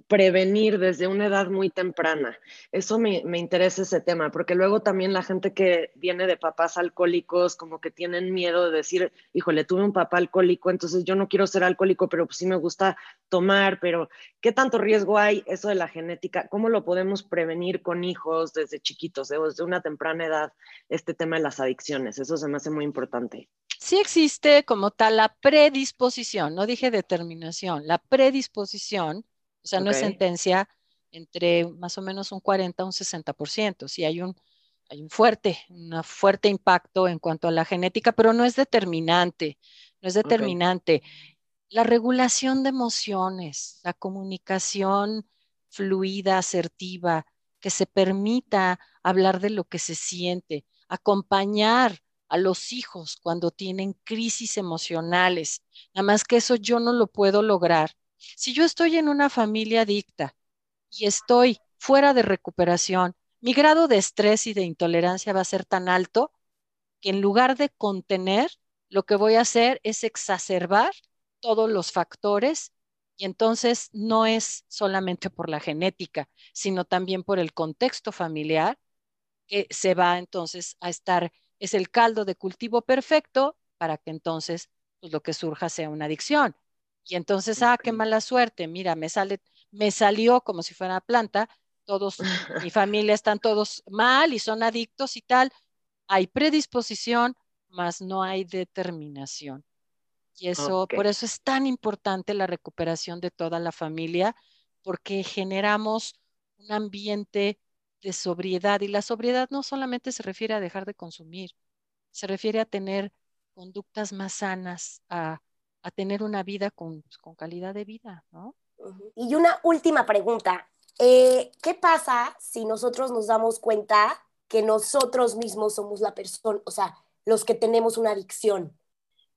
prevenir desde una edad muy temprana. Eso me, me, interesa ese tema, porque luego también la gente que viene de papás alcohólicos, como que tienen miedo de decir, híjole, tuve un papá alcohólico, entonces yo no quiero ser alcohólico, pero pues sí me gusta tomar, pero ¿qué tanto riesgo hay eso de la genética? ¿Cómo lo podemos prevenir con hijos desde chiquitos, desde una temprana edad, este tema de las adicciones? Eso se me hace muy importante. Sí existe como tal la predisposición, no dije determinación, la predisposición o sea, no es sentencia entre más o menos un 40 a un 60%. Sí hay un, hay un fuerte, un fuerte impacto en cuanto a la genética, pero no es determinante, no es determinante. La regulación de emociones, la comunicación fluida, asertiva, que se permita hablar de lo que se siente, acompañar a los hijos cuando tienen crisis emocionales. Nada más que eso yo no lo puedo lograr si yo estoy en una familia adicta y estoy fuera de recuperación, mi grado de estrés y de intolerancia va a ser tan alto que en lugar de contener, lo que voy a hacer es exacerbar todos los factores y entonces no es solamente por la genética, sino también por el contexto familiar que se va entonces a estar, es el caldo de cultivo perfecto para que entonces pues, lo que surja sea una adicción. Y entonces, ah, qué mala suerte, mira, me sale, me salió como si fuera planta, todos, mi familia están todos mal y son adictos y tal. Hay predisposición, mas no hay determinación. Y eso, por eso es tan importante la recuperación de toda la familia, porque generamos un ambiente de sobriedad. Y la sobriedad no solamente se refiere a dejar de consumir, se refiere a tener conductas más sanas, a a tener una vida con, con calidad de vida, ¿no? Y una última pregunta. Eh, ¿Qué pasa si nosotros nos damos cuenta que nosotros mismos somos la persona, o sea, los que tenemos una adicción?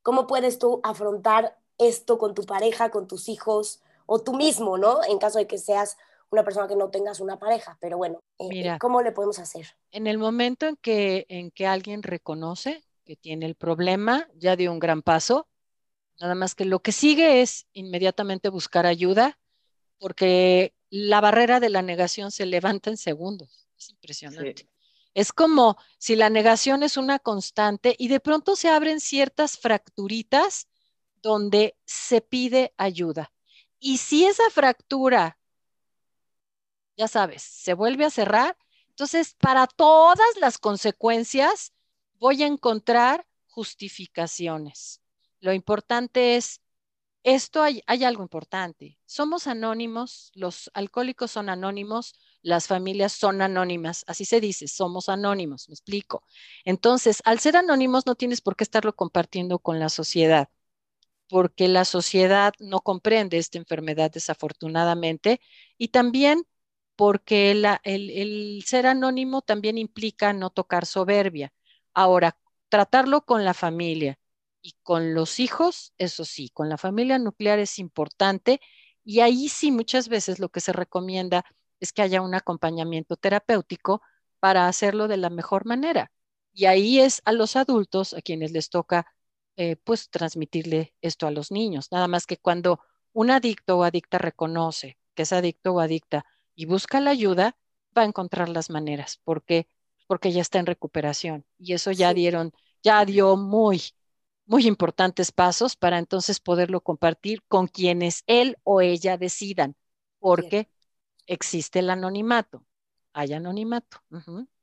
¿Cómo puedes tú afrontar esto con tu pareja, con tus hijos o tú mismo, ¿no? En caso de que seas una persona que no tengas una pareja, pero bueno, eh, Mira, ¿cómo le podemos hacer? En el momento en que, en que alguien reconoce que tiene el problema, ya dio un gran paso, Nada más que lo que sigue es inmediatamente buscar ayuda porque la barrera de la negación se levanta en segundos. Es impresionante. Es como si la negación es una constante y de pronto se abren ciertas fracturitas donde se pide ayuda. Y si esa fractura, ya sabes, se vuelve a cerrar, entonces para todas las consecuencias voy a encontrar justificaciones. Lo importante es, esto hay, algo importante. Somos anónimos, los alcohólicos son anónimos, las familias son anónimas, así se dice, somos anónimos, me explico. Entonces, al ser anónimos no tienes por qué estarlo compartiendo con la sociedad, porque la sociedad no comprende esta enfermedad desafortunadamente y también porque el ser anónimo también implica no tocar soberbia. Ahora, tratarlo con la familia, y con los hijos, eso sí, con la familia nuclear es importante y ahí sí muchas veces lo que se recomienda es que haya un acompañamiento terapéutico para hacerlo de la mejor manera. Y ahí es a los adultos a quienes les toca eh, pues transmitirle esto a los niños. Nada más que cuando un adicto o adicta reconoce que es adicto o adicta y busca la ayuda, va a encontrar las maneras, porque porque ya está en recuperación y eso ya dieron, ya dio muy, muy importantes pasos para entonces poderlo compartir con quienes él o ella decidan, porque existe el anonimato. Hay anonimato.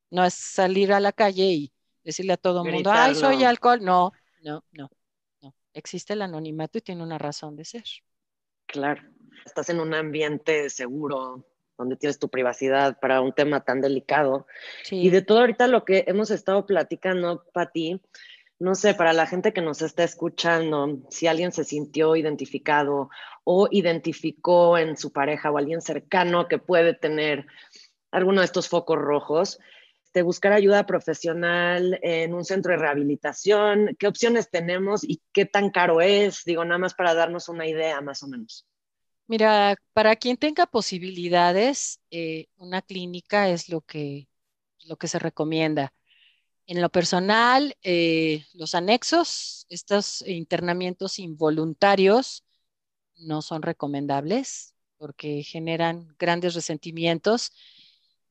No es salir a la calle y decirle a todo el mundo, ay, soy alcohol. No, no, no, no. Existe el anonimato y tiene una razón de ser. Claro. Estás en un ambiente seguro, donde tienes tu privacidad para un tema tan delicado. Y de todo ahorita lo que hemos estado platicando, Pati, no sé, para la gente que nos está escuchando, si alguien se sintió identificado o identificó en su pareja o alguien cercano que puede tener alguno de estos focos rojos, de buscar ayuda profesional en un centro de rehabilitación, qué opciones tenemos y qué tan caro es, digo, nada más para darnos una idea más o menos. Mira, para quien tenga posibilidades, eh, una clínica es lo que, lo que se recomienda. En lo personal, eh, los anexos, estos internamientos involuntarios, no son recomendables porque generan grandes resentimientos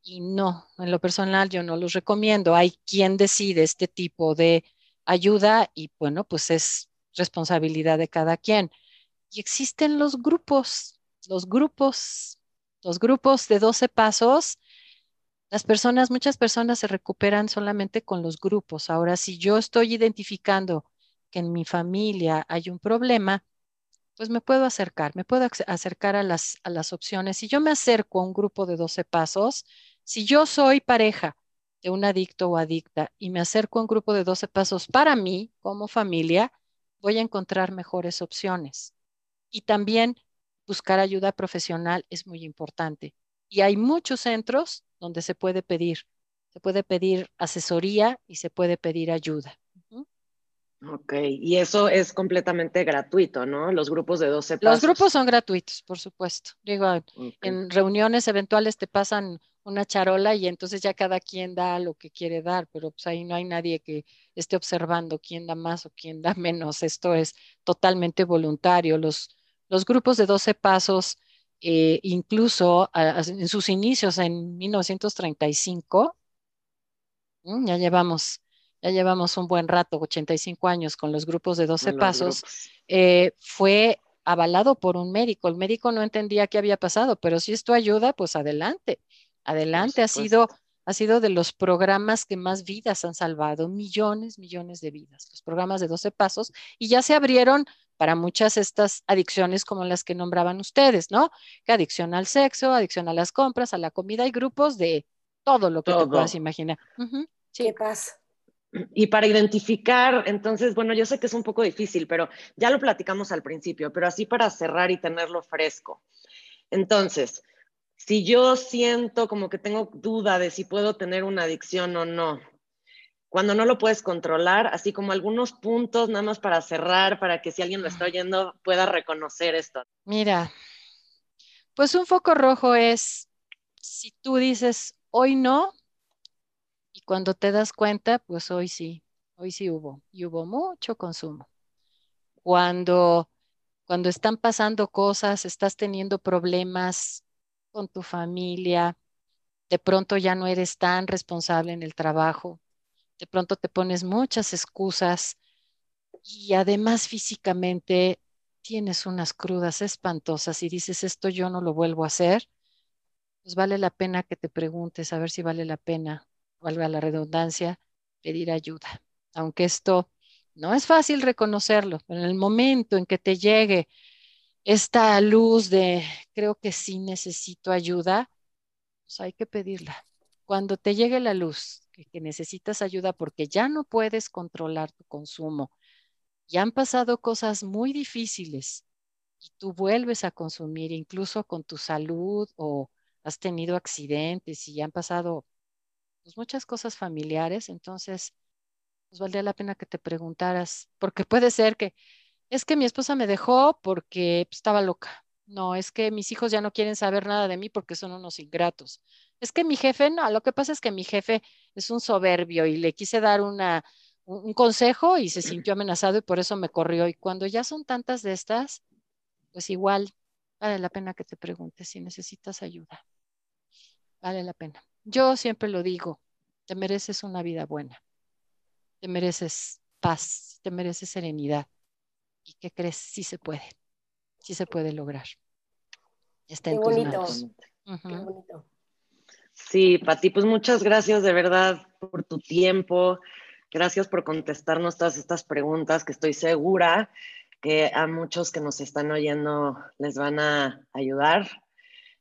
y no, en lo personal yo no los recomiendo. Hay quien decide este tipo de ayuda y bueno, pues es responsabilidad de cada quien. Y existen los grupos, los grupos, los grupos de 12 pasos. Las personas, muchas personas se recuperan solamente con los grupos. Ahora, si yo estoy identificando que en mi familia hay un problema, pues me puedo acercar, me puedo acercar a las, a las opciones. Si yo me acerco a un grupo de 12 pasos, si yo soy pareja de un adicto o adicta y me acerco a un grupo de 12 pasos para mí como familia, voy a encontrar mejores opciones. Y también buscar ayuda profesional es muy importante. Y hay muchos centros donde se puede pedir, se puede pedir asesoría y se puede pedir ayuda. Ok, y eso es completamente gratuito, ¿no? Los grupos de 12 pasos. Los grupos son gratuitos, por supuesto. Digo, en reuniones eventuales te pasan una charola y entonces ya cada quien da lo que quiere dar, pero pues ahí no hay nadie que esté observando quién da más o quién da menos. Esto es totalmente voluntario. Los, los grupos de 12 pasos, eh, incluso en sus inicios en 1935, ya llevamos ya llevamos un buen rato, 85 años con los grupos de 12 pasos, eh, fue avalado por un médico. El médico no entendía qué había pasado, pero si esto ayuda, pues adelante, adelante. Ha sido, ha sido de los programas que más vidas han salvado, millones, millones de vidas, los programas de 12 pasos, y ya se abrieron para muchas estas adicciones como las que nombraban ustedes, ¿no? Que adicción al sexo, adicción a las compras, a la comida, hay grupos de todo lo que te puedas imaginar. sí. ¿Qué pasa? Y para identificar, entonces, bueno, yo sé que es un poco difícil, pero ya lo platicamos al principio, pero así para cerrar y tenerlo fresco. Entonces, si yo siento como que tengo duda de si puedo tener una adicción o no, cuando no lo puedes controlar, así como algunos puntos nada más para cerrar, para que si alguien lo está oyendo pueda reconocer esto. Mira, pues un foco rojo es si tú dices, hoy no, y cuando te das cuenta, pues hoy sí, hoy sí hubo, y hubo mucho consumo. Cuando, cuando están pasando cosas, estás teniendo problemas con tu familia, de pronto ya no eres tan responsable en el trabajo, de pronto te pones muchas excusas y además físicamente tienes unas crudas espantosas y dices, esto yo no lo vuelvo a hacer, pues vale la pena que te preguntes a ver si vale la pena valga la redundancia, pedir ayuda. Aunque esto no es fácil reconocerlo, pero en el momento en que te llegue esta luz de creo que sí necesito ayuda, pues hay que pedirla. Cuando te llegue la luz, que, necesitas ayuda porque ya no puedes controlar tu consumo, ya han pasado cosas muy difíciles y tú vuelves a consumir incluso con tu salud o has tenido accidentes y han pasado pues, muchas cosas familiares, entonces, pues valdría la pena que te preguntaras, porque puede ser que es que mi esposa me dejó porque pues, estaba loca. No, es que mis hijos ya no quieren saber nada de mí porque son unos ingratos. Es que mi jefe, no, lo que pasa es que mi jefe es un soberbio y le quise dar una, un consejo y se sintió amenazado y por eso me corrió. Y cuando ya son tantas de estas, pues igual vale la pena que te preguntes si necesitas ayuda. Vale la pena. Yo siempre lo digo, te mereces una vida buena, te mereces paz, te mereces serenidad. ¿Y qué crees? Sí se puede, sí se puede lograr. Está en tus manos. Qué bonito. Sí, Pati, pues muchas gracias de verdad por tu tiempo. Gracias por contestarnos todas estas preguntas que estoy segura que a muchos que nos están oyendo les van a ayudar.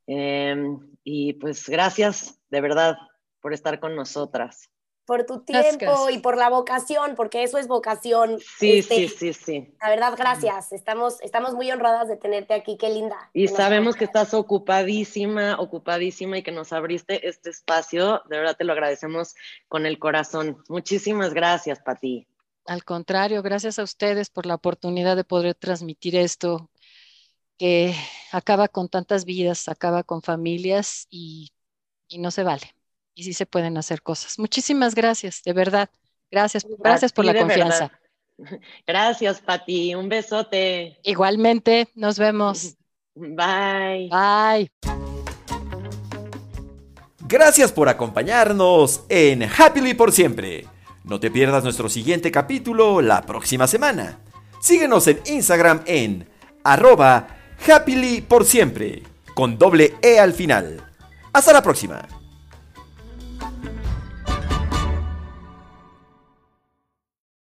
Em, y pues gracias de verdad por estar con nosotras. Por tu tiempo y por la vocación, porque eso es vocación. Sí, este, sí, sí, sí. La verdad, gracias. Estamos, estamos muy honradas de tenerte aquí, qué linda. Y sabemos que estás ocupadísima, ocupadísima y que nos abriste este espacio. De verdad te lo agradecemos con el corazón. Muchísimas gracias, Pati. Al contrario, gracias a ustedes por la oportunidad de poder transmitir esto que acaba con tantas vidas, acaba con familias y, no se vale. Y sí se pueden hacer cosas. Muchísimas gracias, de verdad. Gracias, gracias por la confianza. Gracias, Pati. Un besote. Igualmente, nos vemos. Bye. Bye. Gracias por acompañarnos en Happily por siempre. No te pierdas nuestro siguiente capítulo la próxima semana. Síguenos en Instagram en arroba happily por siempre, con doble E al final. Hasta la próxima.